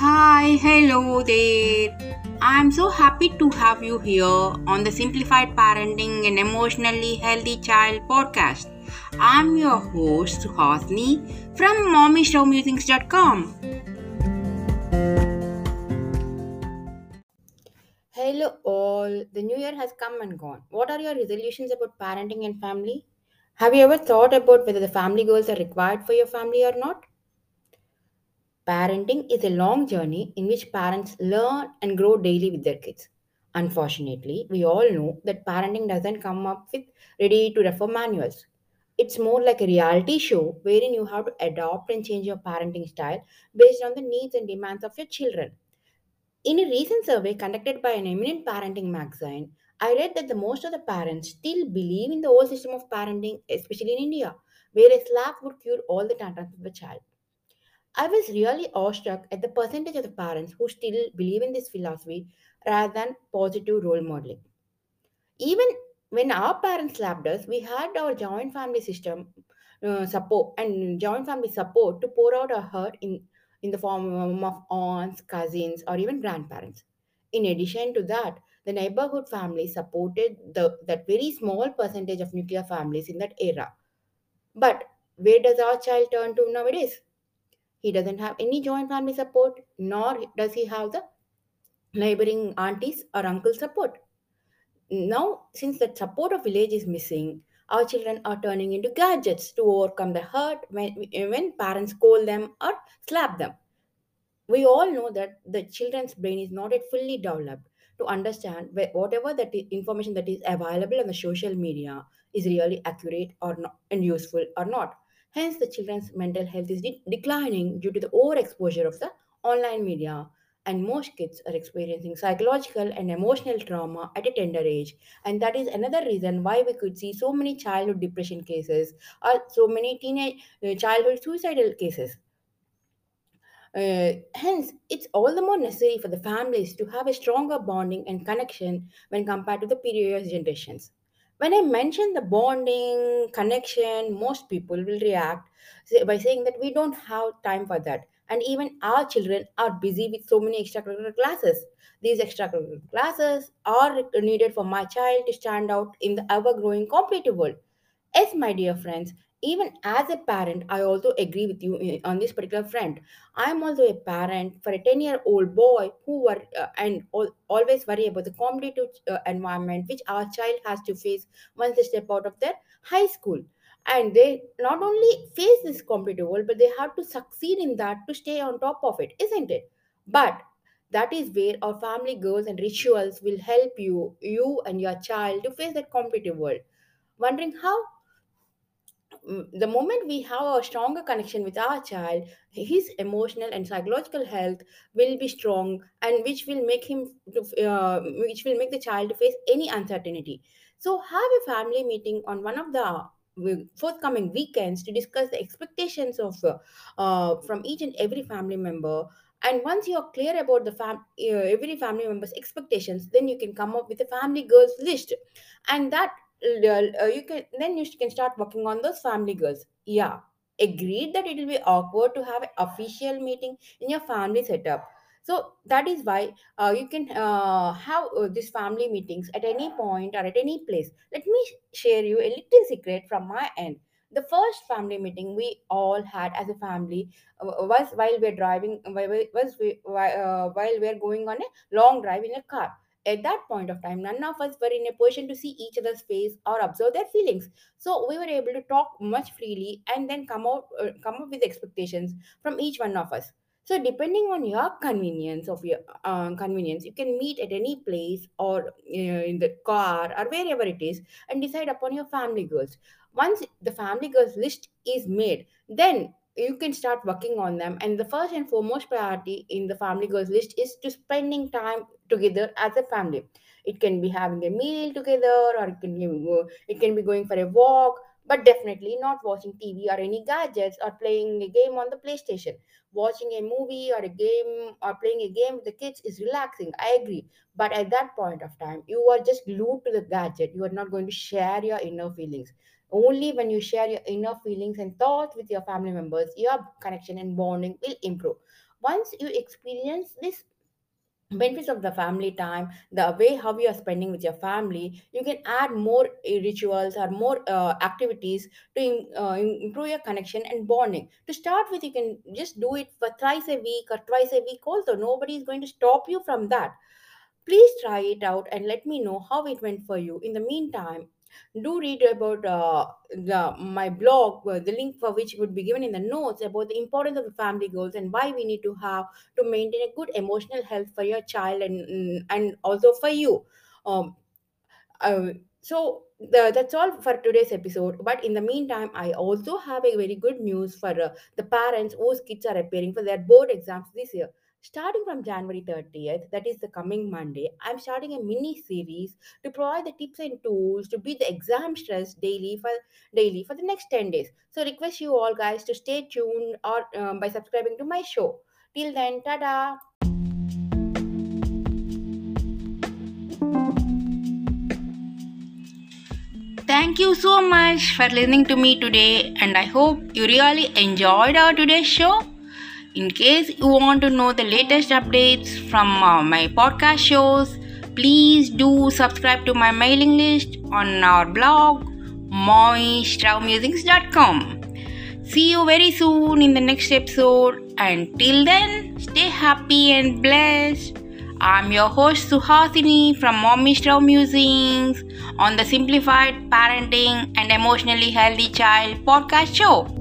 Hi, hello there. I'm so happy to have you here on the Simplified Parenting and Emotionally Healthy Child podcast. I'm your host, Suhasni from mommyshowmusings.com. Hello, all. The new year has come and gone. What are your resolutions about parenting and family? Have you ever thought about whether the family goals are required for your family or not? Parenting is a long journey in which parents learn and grow daily with their kids. Unfortunately, we all know that parenting doesn't come up with ready to refer manuals. It's more like a reality show wherein you have to adopt and change your parenting style based on the needs and demands of your children. In a recent survey conducted by an eminent parenting magazine, I read that the most of the parents still believe in the old system of parenting, especially in India, where a slap would cure all the tantrums of the child. I was really awestruck at the percentage of the parents who still believe in this philosophy rather than positive role modeling. Even when our parents slapped us, we had our joint family system uh, support and joint family support to pour out our hurt in, in the form of aunts, cousins, or even grandparents. In addition to that, the neighborhood family supported the, that very small percentage of nuclear families in that era. But where does our child turn to nowadays? He doesn't have any joint family support, nor does he have the neighboring aunties or uncle support. Now, since the support of village is missing, our children are turning into gadgets to overcome the hurt when, when parents scold them or slap them. We all know that the children's brain is not yet fully developed to understand whatever that information that is available on the social media is really accurate or not and useful or not. Hence, the children's mental health is de- declining due to the overexposure of the online media, and most kids are experiencing psychological and emotional trauma at a tender age. And that is another reason why we could see so many childhood depression cases or so many teenage uh, childhood suicidal cases uh, hence, it's all the more necessary for the families to have a stronger bonding and connection when compared to the previous generations. When I mention the bonding, connection, most people will react by saying that we don't have time for that. And even our children are busy with so many extracurricular classes. These extracurricular classes are needed for my child to stand out in the ever growing competitive world. Yes, my dear friends, even as a parent, I also agree with you i- on this particular friend I'm also a parent for a 10 year old boy who were uh, and al- always worry about the competitive uh, environment which our child has to face once they step out of their high school. And they not only face this competitive world, but they have to succeed in that to stay on top of it, isn't it? But that is where our family goals and rituals will help you, you and your child to face that competitive world. Wondering how? The moment we have a stronger connection with our child his emotional and psychological health will be strong and which will make him uh, which will make the child face any uncertainty. So have a family meeting on one of the forthcoming weekends to discuss the expectations of uh, uh, from each and every family member. And once you're clear about the fam- uh, every family member's expectations then you can come up with a family goals list. And that uh, you can then you can start working on those family goals. Yeah. Agreed that it will be awkward to have an official meeting in your family setup. So that is why uh, you can uh, have uh, these family meetings at any point or at any place. Let me share you a little secret from my end. The first family meeting we all had as a family uh, was while we're driving was we, uh, while we're going on a long drive in a car at that point of time, none of us were in a position to see each other's face or observe their feelings. So we were able to talk much freely and then come out, uh, come up with expectations from each one of us. So depending on your convenience of your uh, convenience, you can meet at any place or in the car or wherever it is and decide upon your family goals. Once the family goals list is made, then you can start working on them and the first and foremost priority in the family goals list is to spending time together as a family. It can be having a meal together, or it can be it can be going for a walk, but definitely not watching TV or any gadgets or playing a game on the PlayStation. Watching a movie or a game or playing a game with the kids is relaxing. I agree, but at that point of time, you are just glued to the gadget. You are not going to share your inner feelings. Only when you share your inner feelings and thoughts with your family members, your connection and bonding will improve once you experience this benefits of the family time the way how you are spending with your family you can add more uh, rituals or more uh, activities to uh, im- improve your connection and bonding. To start with you can just do it for thrice a week or twice a week also. Nobody is going to stop you from that. Please try it out and let me know how it went for you. In the meantime do read about uh, the my blog uh, the link for which would be given in the notes about the importance of the family goals and why we need to have to maintain a good emotional health for your child and mm, and also for you. Um, uh, so the, that's all for today's episode. But in the meantime i also have a very good news for uh, the parents whose kids are appearing for their board exams this year starting from january 30th that is the coming monday i'm starting a mini series to provide the tips and tools to beat the exam stress daily for daily for the next 10 days. So request you all guys to stay tuned or um, by subscribing to my show. Till then tada! Thank you so much for listening to me today, and I hope you really enjoyed our today's show. In case you want to know the latest updates from uh, my podcast shows, please do subscribe to my mailing list on our blog, moistrawmusings.com. See you very soon in the next episode. Until then, stay happy and blessed. I'm your host Suhasini from Mommy Straw Musings on the Simplified Parenting and Emotionally Healthy Child podcast show.